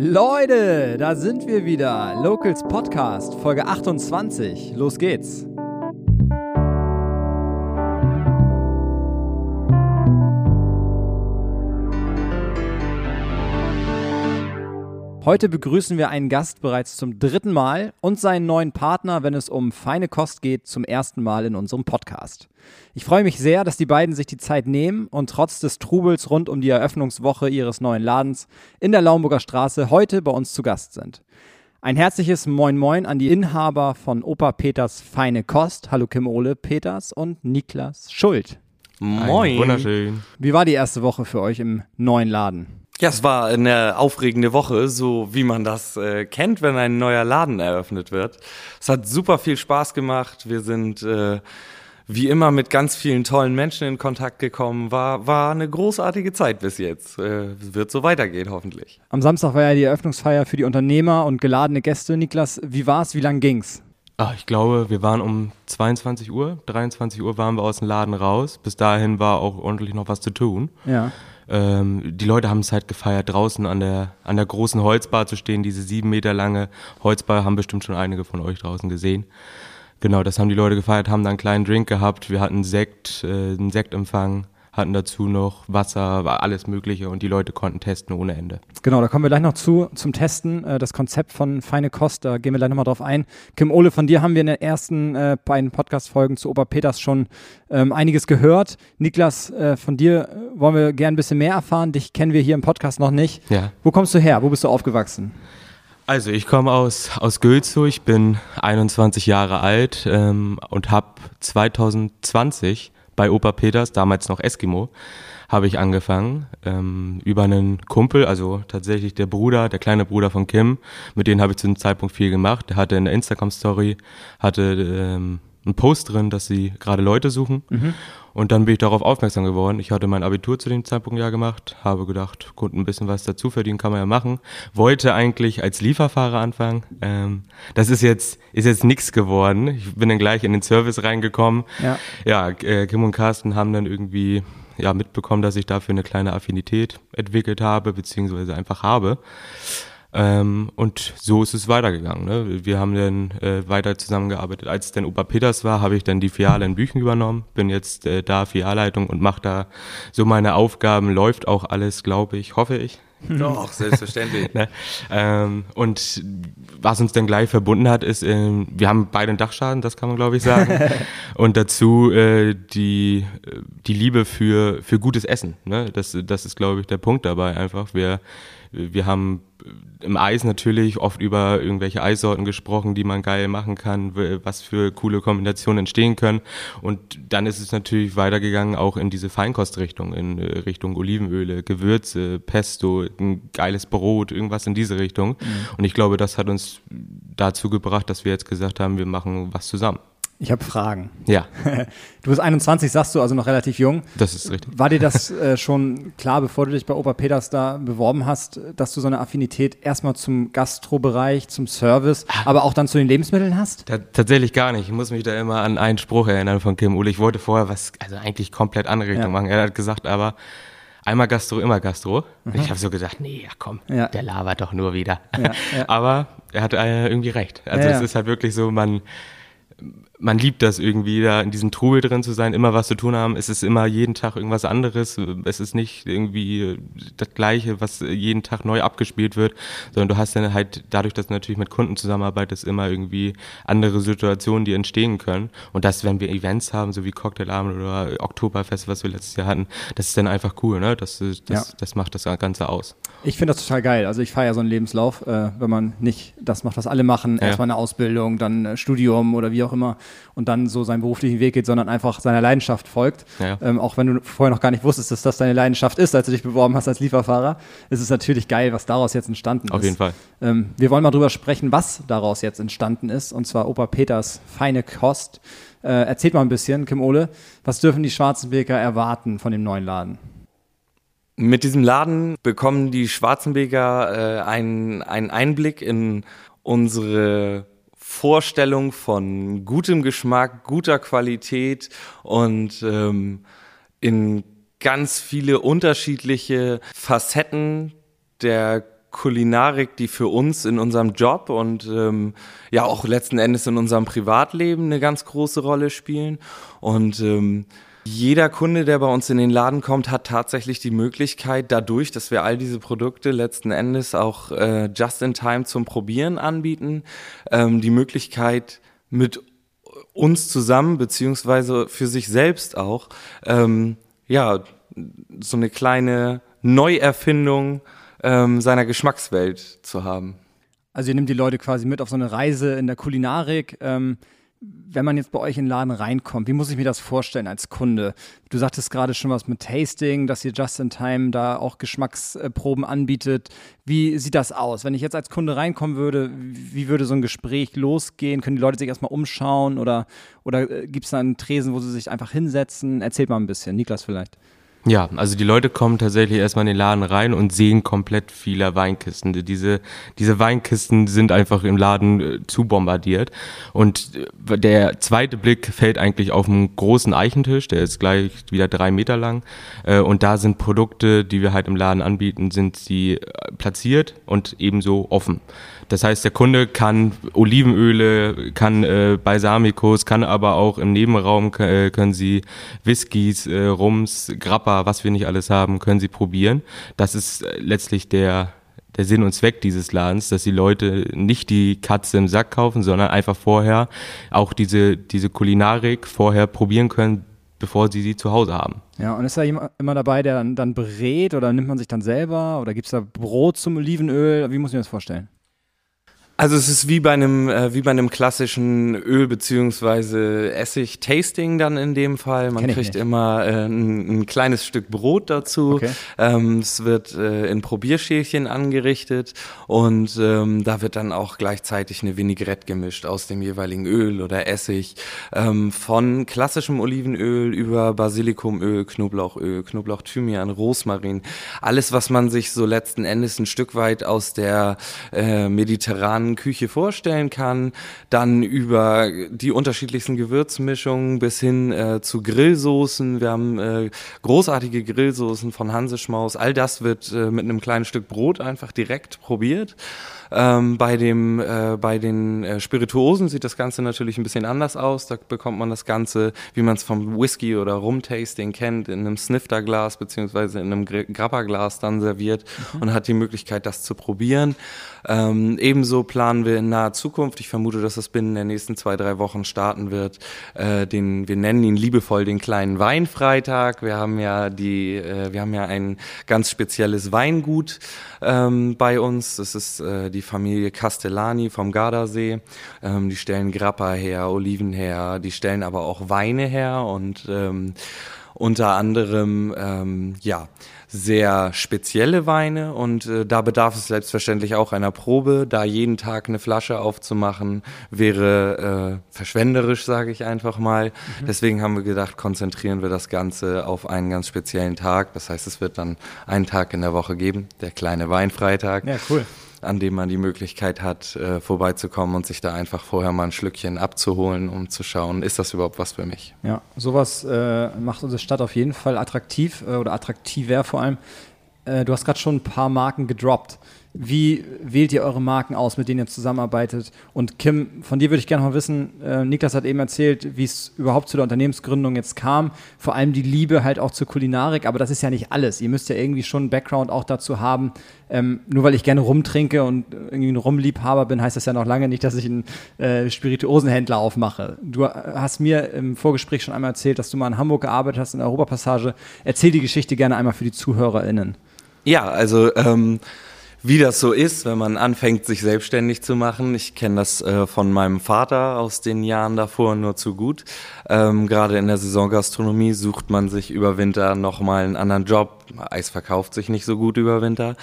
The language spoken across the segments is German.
Leute, da sind wir wieder. Locals Podcast, Folge 28. Los geht's. Heute begrüßen wir einen Gast bereits zum dritten Mal und seinen neuen Partner, wenn es um feine Kost geht, zum ersten Mal in unserem Podcast. Ich freue mich sehr, dass die beiden sich die Zeit nehmen und trotz des Trubels rund um die Eröffnungswoche ihres neuen Ladens in der Laumburger Straße heute bei uns zu Gast sind. Ein herzliches Moin Moin an die Inhaber von Opa Peters Feine Kost. Hallo Kim Ole Peters und Niklas Schuld. Moin. Wunderschön. Wie war die erste Woche für euch im neuen Laden? Ja, es war eine aufregende Woche, so wie man das äh, kennt, wenn ein neuer Laden eröffnet wird. Es hat super viel Spaß gemacht. Wir sind äh, wie immer mit ganz vielen tollen Menschen in Kontakt gekommen. War, war eine großartige Zeit bis jetzt. Äh, wird so weitergehen, hoffentlich. Am Samstag war ja die Eröffnungsfeier für die Unternehmer und geladene Gäste. Niklas, wie war's? Wie lang ging's? Ach, ich glaube, wir waren um 22 Uhr, 23 Uhr waren wir aus dem Laden raus. Bis dahin war auch ordentlich noch was zu tun. Ja. Ähm, die Leute haben es halt gefeiert, draußen an der, an der großen Holzbar zu stehen. Diese sieben Meter lange Holzbar haben bestimmt schon einige von euch draußen gesehen. Genau, das haben die Leute gefeiert, haben dann einen kleinen Drink gehabt. Wir hatten Sekt, äh, einen Sektempfang, hatten dazu noch Wasser, war alles Mögliche und die Leute konnten testen ohne Ende. Genau, da kommen wir gleich noch zu zum Testen. Äh, das Konzept von Feine Kost, da gehen wir gleich nochmal drauf ein. Kim Ole, von dir haben wir in den ersten äh, beiden Podcast-Folgen zu Oberpeters schon ähm, einiges gehört. Niklas, äh, von dir wollen wir gern ein bisschen mehr erfahren. Dich kennen wir hier im Podcast noch nicht. Ja. Wo kommst du her? Wo bist du aufgewachsen? Also ich komme aus, aus Gülzow, ich bin 21 Jahre alt ähm, und habe 2020 bei Opa Peters, damals noch Eskimo, habe ich angefangen. Ähm, über einen Kumpel, also tatsächlich der Bruder, der kleine Bruder von Kim, mit dem habe ich zu dem Zeitpunkt viel gemacht. Der hatte in der Instagram-Story, hatte ähm, einen Post drin, dass sie gerade Leute suchen. Und dann bin ich darauf aufmerksam geworden. Ich hatte mein Abitur zu dem Zeitpunkt ja gemacht, habe gedacht, gut, ein bisschen was dazu verdienen kann man ja machen. Wollte eigentlich als Lieferfahrer anfangen. Ähm, das ist jetzt, ist jetzt nichts geworden. Ich bin dann gleich in den Service reingekommen. Ja. Ja, äh, Kim und Carsten haben dann irgendwie ja, mitbekommen, dass ich dafür eine kleine Affinität entwickelt habe, beziehungsweise einfach habe. Ähm, und so ist es weitergegangen. Ne? Wir haben dann äh, weiter zusammengearbeitet. Als es dann Opa Peters war, habe ich dann die Filiale in Büchen übernommen, bin jetzt äh, da Filialleitung und mache da so meine Aufgaben. Läuft auch alles, glaube ich, hoffe ich. Doch, selbstverständlich. Ne? Ähm, und was uns dann gleich verbunden hat, ist, ähm, wir haben beide einen Dachschaden, das kann man glaube ich sagen. und dazu äh, die, äh, die Liebe für, für gutes Essen. Ne? Das, das ist glaube ich der Punkt dabei einfach. Wir, wir haben im Eis natürlich oft über irgendwelche Eissorten gesprochen, die man geil machen kann, was für coole Kombinationen entstehen können. Und dann ist es natürlich weitergegangen auch in diese Feinkostrichtung, in äh, Richtung Olivenöle, Gewürze, Pesto, ein geiles Brot, irgendwas in diese Richtung. Und ich glaube, das hat uns dazu gebracht, dass wir jetzt gesagt haben, wir machen was zusammen. Ich habe Fragen. Ja, Du bist 21, sagst du, also noch relativ jung. das ist richtig. War dir das äh, schon klar, bevor du dich bei Opa Peters da beworben hast, dass du so eine Affinität erstmal zum Gastrobereich, zum Service, aber auch dann zu den Lebensmitteln hast? Ta- Tatsächlich gar nicht. Ich muss mich da immer an einen Spruch erinnern von Kim Ule. Ich wollte vorher was, also eigentlich komplett andere Richtung Ja. machen. Er hat gesagt, aber einmal Gastro, immer Gastro. Und ich habe so gedacht, nee, ja komm, Ja. der labert doch nur wieder. Ja, aber er hat äh, irgendwie recht. Also es ist halt wirklich so, man, man liebt das irgendwie, da in diesem Trubel drin zu sein, immer was zu tun haben. Es ist immer jeden Tag irgendwas anderes. Es ist nicht irgendwie das Gleiche, was jeden Tag neu abgespielt wird, sondern du hast dann halt dadurch, dass du natürlich mit Kunden zusammenarbeitest, immer irgendwie andere Situationen, die entstehen können. Und das, wenn wir Events haben, so wie Cocktailabend oder Oktoberfest, was wir letztes Jahr hatten, das ist dann einfach cool, ne? Das, ist- das, Ja. das macht das Ganze aus. Ich finde das total geil. Also ich feiere so einen Lebenslauf, äh, wenn man nicht das macht, was alle machen, Ja. erstmal eine Ausbildung, dann äh, Studium oder wie auch immer und dann so seinen beruflichen Weg geht, sondern einfach seiner Leidenschaft folgt. Ja. Ähm, auch wenn du vorher noch gar nicht wusstest, dass das deine Leidenschaft ist, als du dich beworben hast als Lieferfahrer, ist es natürlich geil, was daraus jetzt entstanden Auf ist. jeden Fall. Ähm, wir wollen mal drüber sprechen, was daraus jetzt entstanden ist, und zwar Opa Peters feine Kost. Äh, erzählt mal ein bisschen, Kim Ole, was dürfen die Schwarzenbeker erwarten von dem neuen Laden? Mit diesem Laden bekommen die Schwarzenbeker äh, einen, einen Einblick in unsere Vorstellung von gutem Geschmack, guter Qualität und ähm, in ganz viele unterschiedliche Facetten der Kulinarik, die für uns in unserem Job und ähm, ja auch letzten Endes in unserem Privatleben eine ganz große Rolle spielen. Und ähm, jeder Kunde, der bei uns in den Laden kommt, hat tatsächlich die Möglichkeit, dadurch, dass wir all diese Produkte letzten Endes auch äh, just in time zum Probieren anbieten, ähm, die Möglichkeit mit uns zusammen, beziehungsweise für sich selbst auch, ähm, ja, so eine kleine Neuerfindung ähm, seiner Geschmackswelt zu haben. Also ihr nehmt die Leute quasi mit auf so eine Reise in der Kulinarik. Ähm, wenn man jetzt bei euch in den Laden reinkommt, wie muss ich mir das vorstellen als Kunde? Du sagtest gerade schon was mit Tasting, dass ihr just in time da auch Geschmacksproben anbietet. Wie sieht das aus? Wenn ich jetzt als Kunde reinkommen würde, wie würde so ein Gespräch losgehen? Können die Leute sich erstmal umschauen oder, oder äh, gibt es da einen Tresen, wo sie sich einfach hinsetzen? Erzählt mal ein bisschen. Niklas vielleicht. Ja, also die Leute kommen tatsächlich erstmal in den Laden rein und sehen komplett viele Weinkisten. Diese, diese Weinkisten sind einfach im Laden äh, zu bombardiert. Und äh, der zweite Blick fällt eigentlich auf einen großen Eichentisch, der ist gleich wieder drei Meter lang. Äh, und da sind Produkte, die wir halt im Laden anbieten, sind sie äh, platziert und ebenso offen. Das heißt, der Kunde kann Olivenöle, kann äh, Balsamicos, kann aber auch im Nebenraum äh, können sie Whiskys, äh, Rums, Grappa, was wir nicht alles haben, können sie probieren. Das ist äh, letztlich der der Sinn und Zweck dieses Ladens, dass die Leute nicht die Katze im Sack kaufen, sondern einfach vorher auch diese, diese Kulinarik vorher probieren können, bevor sie sie zu Hause haben. Ja, und ist da jemand immer dabei, der dann, dann berät oder nimmt man sich dann selber oder gibt es da Brot zum Olivenöl? Wie muss ich mir das vorstellen? Also es ist wie bei einem äh, wie bei einem klassischen Öl beziehungsweise Essig Tasting dann in dem Fall. Man kriegt immer äh, ein, ein, kleines Stück Brot dazu. Okay. Ähm, es wird äh, in Probierschälchen angerichtet und ähm, da wird dann auch gleichzeitig eine Vinaigrette gemischt aus dem jeweiligen Öl oder Essig ähm, von klassischem Olivenöl über Basilikumöl, Knoblauchöl, Knoblauch, Thymian, Rosmarin, alles was man sich so letzten Endes ein Stück weit aus der äh, Küche vorstellen kann, dann über die unterschiedlichsten Gewürzmischungen bis hin äh, zu Grillsoßen. Wir haben äh, großartige Grillsoßen von Hanseschmaus. All das wird äh, mit einem kleinen Stück Brot einfach direkt probiert. Ähm, bei, dem, äh, bei den äh, Spirituosen sieht das Ganze natürlich ein bisschen anders aus. Da bekommt man das Ganze, wie man es vom Whisky oder Rum-Tasting kennt, in einem Snifterglas beziehungsweise in einem Grappa-Glas dann serviert mhm. und hat die Möglichkeit, das zu probieren. Ähm, ebenso planen wir in naher Zukunft, ich vermute, dass das binnen der nächsten zwei, drei Wochen starten wird, äh, den, wir nennen ihn liebevoll den kleinen Weinfreitag. Wir haben ja die, äh, wir haben ja ein ganz spezielles Weingut ähm, bei uns. Das ist äh, die Familie Castellani vom Gardasee. Ähm, die stellen Grappa her, Oliven her, die stellen aber auch Weine her und ähm, unter anderem ähm, ja sehr spezielle Weine und äh, da bedarf es selbstverständlich auch einer Probe. Da jeden Tag eine Flasche aufzumachen, wäre äh, verschwenderisch, sage ich einfach mal. Mhm. Deswegen haben wir gedacht, konzentrieren wir das Ganze auf einen ganz speziellen Tag. Das heißt, es wird dann einen Tag in der Woche geben, der kleine Weinfreitag. Ja, cool an dem man die Möglichkeit hat, äh, vorbeizukommen und sich da einfach vorher mal ein Schlückchen abzuholen, um zu schauen, ist das überhaupt was für mich? Ja, sowas äh, macht unsere Stadt auf jeden Fall attraktiv äh, oder attraktiver vor allem. Äh, du hast gerade schon ein paar Marken gedroppt. Wie wählt ihr eure Marken aus, mit denen ihr zusammenarbeitet? Und Kim, von dir würde ich gerne mal wissen, äh, Niklas hat eben erzählt, wie es überhaupt zu der Unternehmensgründung jetzt kam. Vor allem die Liebe halt auch zur Kulinarik, aber das ist ja nicht alles. Ihr müsst ja irgendwie schon einen Background auch dazu haben. Ähm, nur weil ich gerne rumtrinke und irgendwie ein Rumliebhaber bin, heißt das ja noch lange nicht, dass ich einen äh, Spirituosenhändler aufmache. Du hast mir im Vorgespräch schon einmal erzählt, dass du mal in Hamburg gearbeitet hast, in der Europapassage. Erzähl die Geschichte gerne einmal für die ZuhörerInnen. Ja, also ähm wie das so ist, wenn man anfängt, sich selbstständig zu machen. Ich kenne das äh, von meinem Vater aus den Jahren davor nur zu gut. Ähm, Gerade in der Saisongastronomie sucht man sich über Winter nochmal einen anderen Job. Eis verkauft sich nicht so gut über Winter.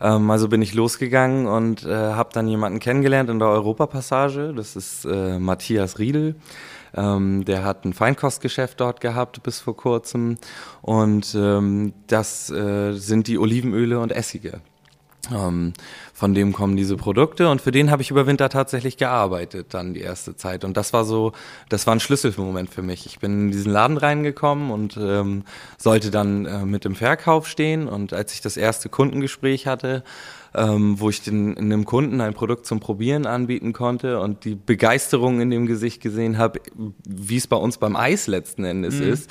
Ähm, also bin ich losgegangen und äh, habe dann jemanden kennengelernt in der Europapassage. Das ist äh, Matthias Riedel. Ähm, der hat ein Feinkostgeschäft dort gehabt bis vor kurzem und ähm, das äh, sind die Olivenöle und Essige. Ähm, von dem kommen diese Produkte und für den habe ich über Winter tatsächlich gearbeitet dann die erste Zeit und das war so, das war ein Schlüsselmoment für mich. Ich bin in diesen Laden reingekommen und ähm, sollte dann äh, mit dem Verkauf stehen und als ich das erste Kundengespräch hatte, ähm, wo ich den, einem Kunden ein Produkt zum Probieren anbieten konnte und die Begeisterung in dem Gesicht gesehen habe, wie es bei uns beim Eis letzten Endes mhm. ist,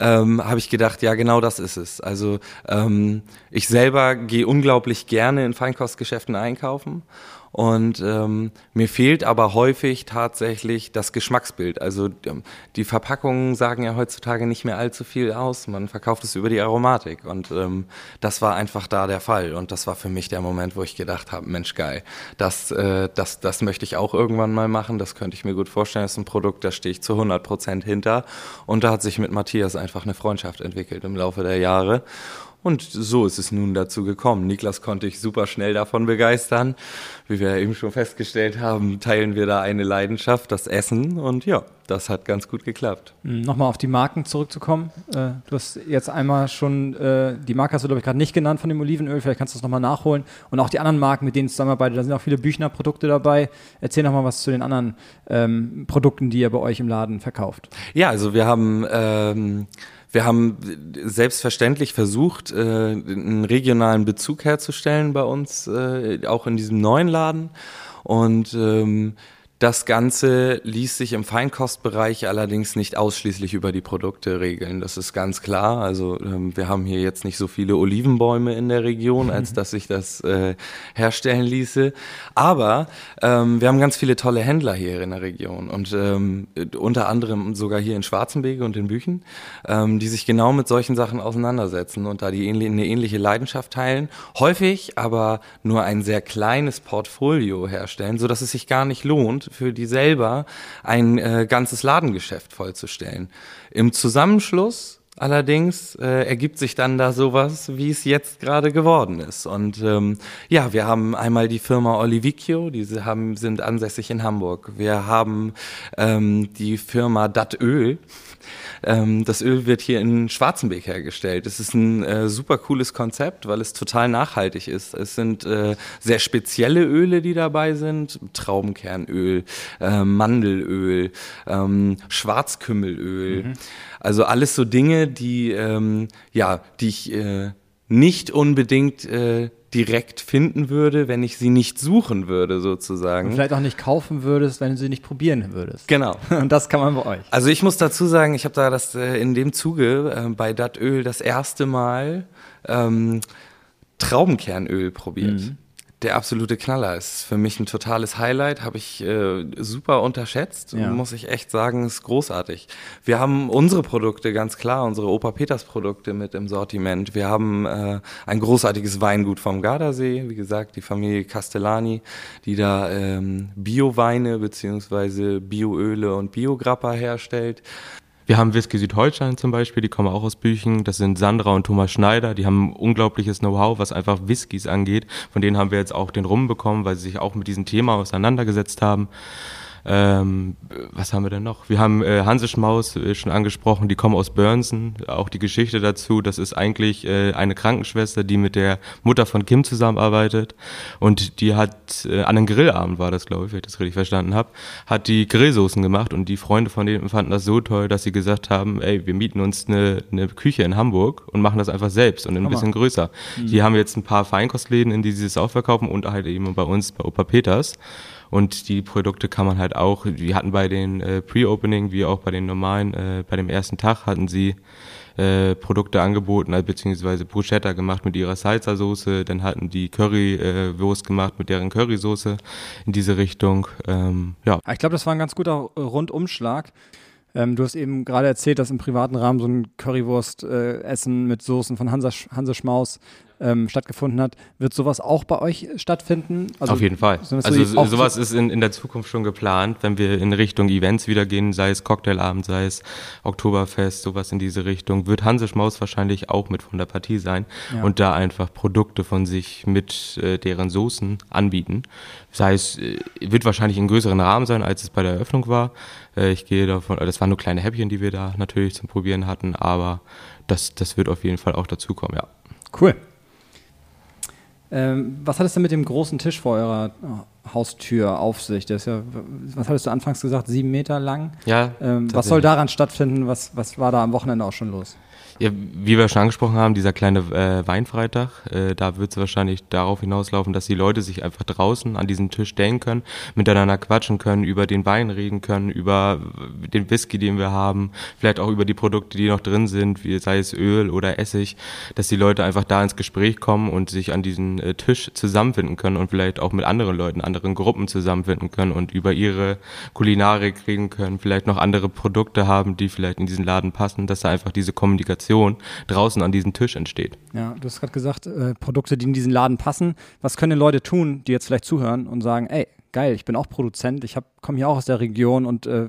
ähm, habe ich gedacht, ja genau das ist es. Also ähm, ich selber gehe unglaublich gerne in Feinkostgeschäften einkaufen und ähm, mir fehlt aber häufig tatsächlich das Geschmacksbild. Also ähm, die Verpackungen sagen ja heutzutage nicht mehr allzu viel aus. Man verkauft es über die Aromatik. Und ähm, das war einfach da der Fall. Und das war für mich der Moment, wo ich gedacht habe, Mensch, geil, das, äh, das, das möchte ich auch irgendwann mal machen. Das könnte ich mir gut vorstellen. Das ist ein Produkt, da stehe ich zu 100 Prozent hinter. Und da hat sich mit Matthias einfach eine Freundschaft entwickelt im Laufe der Jahre. Und so ist es nun dazu gekommen. Niklas konnte ich super schnell davon begeistern. Wie wir eben schon festgestellt haben, teilen wir da eine Leidenschaft, das Essen. Und ja, das hat ganz gut geklappt. Hm, nochmal auf die Marken zurückzukommen. Äh, du hast jetzt einmal schon, äh, die Marke hast du, glaube ich, gerade nicht genannt von dem Olivenöl. Vielleicht kannst du das nochmal nachholen. Und auch die anderen Marken, mit denen du zusammenarbeitet. Da sind auch viele Büchner-Produkte dabei. Erzähl nochmal was zu den anderen ähm, Produkten, die ihr bei euch im Laden verkauft. Ja, also wir haben... Ähm wir haben selbstverständlich versucht, äh, einen regionalen Bezug herzustellen bei uns, äh, auch in diesem neuen Laden. Und ähm, das Ganze ließ sich im Feinkostbereich allerdings nicht ausschließlich über die Produkte regeln. Das ist ganz klar. Also ähm, wir haben hier jetzt nicht so viele Olivenbäume in der Region, als dass sich das äh, herstellen ließe. Aber ähm, wir haben ganz viele tolle Händler hier in der Region und ähm, unter anderem sogar hier in Schwarzenbeke und in Büchen, ähm, die sich genau mit solchen Sachen auseinandersetzen und da die eine ähnliche Leidenschaft teilen. Häufig aber nur ein sehr kleines Portfolio herstellen, so dass es sich gar nicht lohnt für die selber ein äh, ganzes Ladengeschäft vollzustellen. Im Zusammenschluss Allerdings äh, ergibt sich dann da sowas, wie es jetzt gerade geworden ist. Und ähm, ja, wir haben einmal die Firma Olivicchio, diese haben, sind ansässig in Hamburg. Wir haben ähm, die Firma Dat Öl, ähm, das Öl wird hier in Schwarzenbeek hergestellt. Es ist ein äh, super cooles Konzept, weil es total nachhaltig ist. Es sind äh, sehr spezielle Öle, die dabei sind. Traubenkernöl, äh, Mandelöl, ähm, Schwarzkümmelöl. Mhm. Also alles so Dinge, die, ähm, ja, die ich äh, nicht unbedingt äh, direkt finden würde, wenn ich sie nicht suchen würde, sozusagen. Und vielleicht auch nicht kaufen würdest, wenn du sie nicht probieren würdest. Genau. Und das kann man bei euch. Also ich muss dazu sagen, ich habe da das äh, in dem Zuge äh, bei Datöl das erste Mal ähm, Traubenkernöl probiert. Mhm der absolute Knaller. Ist für mich ein totales Highlight, habe ich äh, super unterschätzt, ja. muss ich echt sagen, ist großartig. Wir haben unsere Produkte, ganz klar, unsere Opa Peters Produkte mit im Sortiment. Wir haben äh, ein großartiges Weingut vom Gardasee, wie gesagt, die Familie Castellani, die da ähm, Bio-Weine beziehungsweise Bioöle und Biograppa herstellt. Wir haben Whisky Südholstein zum Beispiel, die kommen auch aus Büchen. Das sind Sandra und Thomas Schneider, die haben unglaubliches Know-how, was einfach Whiskys angeht. Von denen haben wir jetzt auch den Rum bekommen, weil sie sich auch mit diesem Thema auseinandergesetzt haben. Ähm, was haben wir denn noch? Wir haben äh, Hanseschmaus äh, schon angesprochen, die kommen aus Burnsen. Auch die Geschichte dazu, das ist eigentlich äh, eine Krankenschwester, die mit der Mutter von Kim zusammenarbeitet. Und die hat, äh, an einem Grillabend war das, glaube ich, wenn ich das richtig verstanden habe, hat die Grillsoßen gemacht und die Freunde von denen fanden das so toll, dass sie gesagt haben, ey, wir mieten uns eine, eine Küche in Hamburg und machen das einfach selbst und ein bisschen größer. Mhm. Die haben jetzt ein paar Feinkostläden, in die sie es auch verkaufen und halt eben bei uns bei Opa Peters. Und die Produkte kann man halt auch, wir hatten bei den äh, Pre-Opening, wie auch bei den normalen, äh, bei dem ersten Tag hatten sie äh, Produkte angeboten, also beziehungsweise Bruschetta gemacht mit ihrer Salsa-Soße, dann hatten die Currywurst äh, gemacht mit deren Currysoße in diese Richtung. Ähm, ja. Ich glaube, das war ein ganz guter Rundumschlag. Ähm, du hast eben gerade erzählt, dass im privaten Rahmen so ein Currywurst-Essen äh, mit Soßen von Hansa, Hanse Schmaus ähm, stattgefunden hat. Wird sowas auch bei euch stattfinden? Also, Auf jeden Fall. Also so sowas ist in, in der Zukunft schon geplant, wenn wir in Richtung Events wieder gehen, sei es Cocktailabend, sei es Oktoberfest, sowas in diese Richtung, wird Hanse Schmaus wahrscheinlich auch mit von der Partie sein ja. und da einfach Produkte von sich mit äh, deren Soßen anbieten. Sei es, äh, wird wahrscheinlich in größeren Rahmen sein, als es bei der Eröffnung war. Äh, ich gehe davon, das waren nur kleine Häppchen, die wir da natürlich zum Probieren hatten, aber das, das wird auf jeden Fall auch dazukommen, ja. Cool. Ähm, was hat es denn mit dem großen Tisch vor eurer Haustür auf sich? Der ist ja, was hattest du anfangs gesagt, sieben Meter lang? Ja. Ähm, was soll daran stattfinden? Was, was war da am Wochenende auch schon los? Ja, wie wir schon angesprochen haben, dieser kleine äh, Weinfreitag, äh, da wird es wahrscheinlich darauf hinauslaufen, dass die Leute sich einfach draußen an diesen Tisch stellen können, miteinander quatschen können, über den Wein reden können, über den Whisky, den wir haben, vielleicht auch über die Produkte, die noch drin sind, wie sei es Öl oder Essig, dass die Leute einfach da ins Gespräch kommen und sich an diesen äh, Tisch zusammenfinden können und vielleicht auch mit anderen Leuten, anderen Gruppen zusammenfinden können und über ihre Kulinarik reden können, vielleicht noch andere Produkte haben, die vielleicht in diesen Laden passen, dass da einfach diese Kommunikation Kommunikation draußen an diesem Tisch entsteht. Ja, du hast gerade gesagt, äh, Produkte, die in diesen Laden passen. Was können denn Leute tun, die jetzt vielleicht zuhören und sagen, ey, geil, ich bin auch Produzent, ich komme hier auch aus der Region und äh,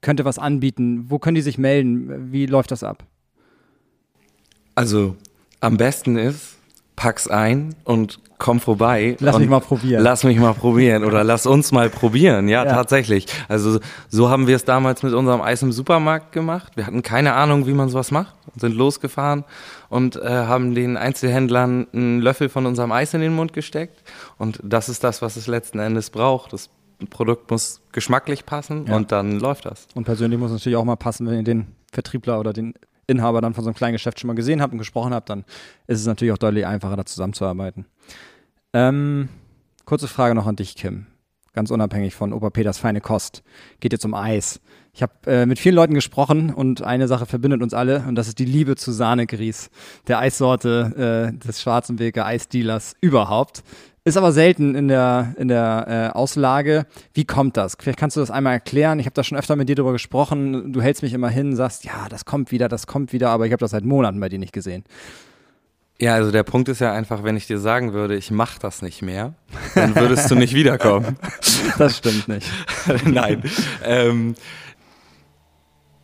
könnte was anbieten. Wo können die sich melden? Wie läuft das ab? Also am besten ist, pack's ein und komm vorbei. Lass mich mal probieren. Lass mich mal probieren oder lass uns mal probieren. Ja, ja, tatsächlich. Also so haben wir es damals mit unserem Eis im Supermarkt gemacht. Wir hatten keine Ahnung, wie man sowas macht sind losgefahren und äh, haben den Einzelhändlern einen Löffel von unserem Eis in den Mund gesteckt. Und das ist das, was es letzten Endes braucht. Das Produkt muss geschmacklich passen ja. und dann läuft das. Und persönlich muss es natürlich auch mal passen, wenn ihr den Vertriebler oder den Inhaber dann von so einem kleinen Geschäft schon mal gesehen habt und gesprochen habt, dann ist es natürlich auch deutlich einfacher, da zusammenzuarbeiten. Ähm, kurze Frage noch an dich, Kim. Ganz unabhängig von Opa Peters feine Kost. Geht jetzt um Eis. Ich habe äh, mit vielen Leuten gesprochen und eine Sache verbindet uns alle und das ist die Liebe zu Sahnegries, der Eissorte äh, des Schwarzenbeker Eisdealers überhaupt. Ist aber selten in der, in der äh, Auslage. Wie kommt das? Vielleicht kannst du das einmal erklären. Ich habe da schon öfter mit dir drüber gesprochen. Du hältst mich immer hin, sagst, ja, das kommt wieder, das kommt wieder, aber ich habe das seit Monaten bei dir nicht gesehen. Ja, also der Punkt ist ja einfach, wenn ich dir sagen würde, ich mache das nicht mehr, dann würdest du nicht wiederkommen. Das stimmt nicht. Nein. Ähm,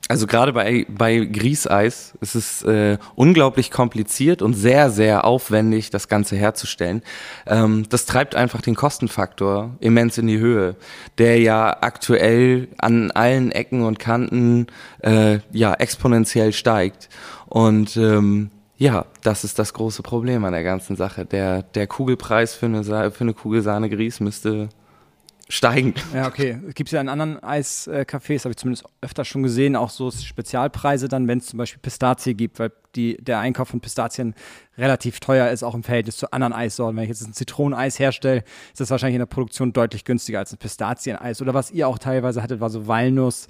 also gerade bei, bei Grießeis ist es äh, unglaublich kompliziert und sehr, sehr aufwendig, das Ganze herzustellen. Ähm, das treibt einfach den Kostenfaktor immens in die Höhe, der ja aktuell an allen Ecken und Kanten äh, ja exponentiell steigt. Und ähm, ja, das ist das große Problem an der ganzen Sache. Der, der Kugelpreis für eine, für eine Kugel Sahne Grieß müsste steigen. Ja, okay. Gibt es ja in anderen Eiscafés, habe ich zumindest öfter schon gesehen, auch so Spezialpreise dann, wenn es zum Beispiel Pistazie gibt, weil die, der Einkauf von Pistazien relativ teuer ist, auch im Verhältnis zu anderen Eissorten. Wenn ich jetzt ein Zitroneneis herstelle, ist das wahrscheinlich in der Produktion deutlich günstiger als ein Pistazieneis. Oder was ihr auch teilweise hattet, war so Walnuss.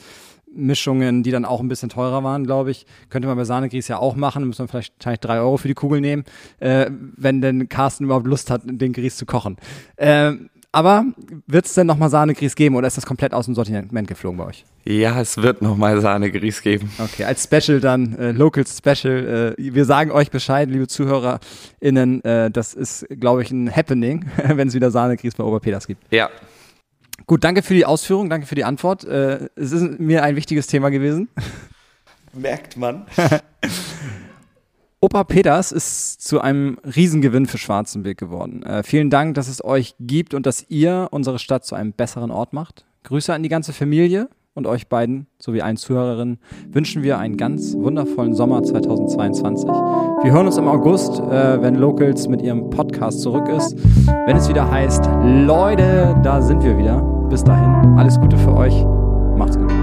Mischungen, die dann auch ein bisschen teurer waren, glaube ich. Könnte man bei Sahnegries ja auch machen. Müssen wir vielleicht wahrscheinlich drei Euro für die Kugel nehmen, äh, wenn denn Carsten überhaupt Lust hat, den Grieß zu kochen. Äh, aber wird es denn nochmal Sahne-Grieß geben oder ist das komplett aus dem Sortiment geflogen bei euch? Ja, es wird nochmal Sahne-Grieß geben. Okay, als Special dann, äh, Local Special. Äh, wir sagen euch Bescheid, liebe ZuhörerInnen, äh, das ist, glaube ich, ein Happening, wenn es wieder Sahne-Grieß bei Oberpeters gibt. Ja. Gut, danke für die Ausführung, danke für die Antwort. Äh, es ist mir ein wichtiges Thema gewesen. Merkt man. Opa Peters ist zu einem Riesengewinn für Schwarzenberg geworden. Äh, vielen Dank, dass es euch gibt und dass ihr unsere Stadt zu einem besseren Ort macht. Grüße an die ganze Familie und euch beiden sowie allen Zuhörerinnen wünschen wir einen ganz wundervollen Sommer 2022. Wir hören uns im August, äh, wenn Locals mit ihrem Podcast zurück ist. Wenn es wieder heißt, Leute, da sind wir wieder. Bis dahin, alles Gute für euch. Macht's gut.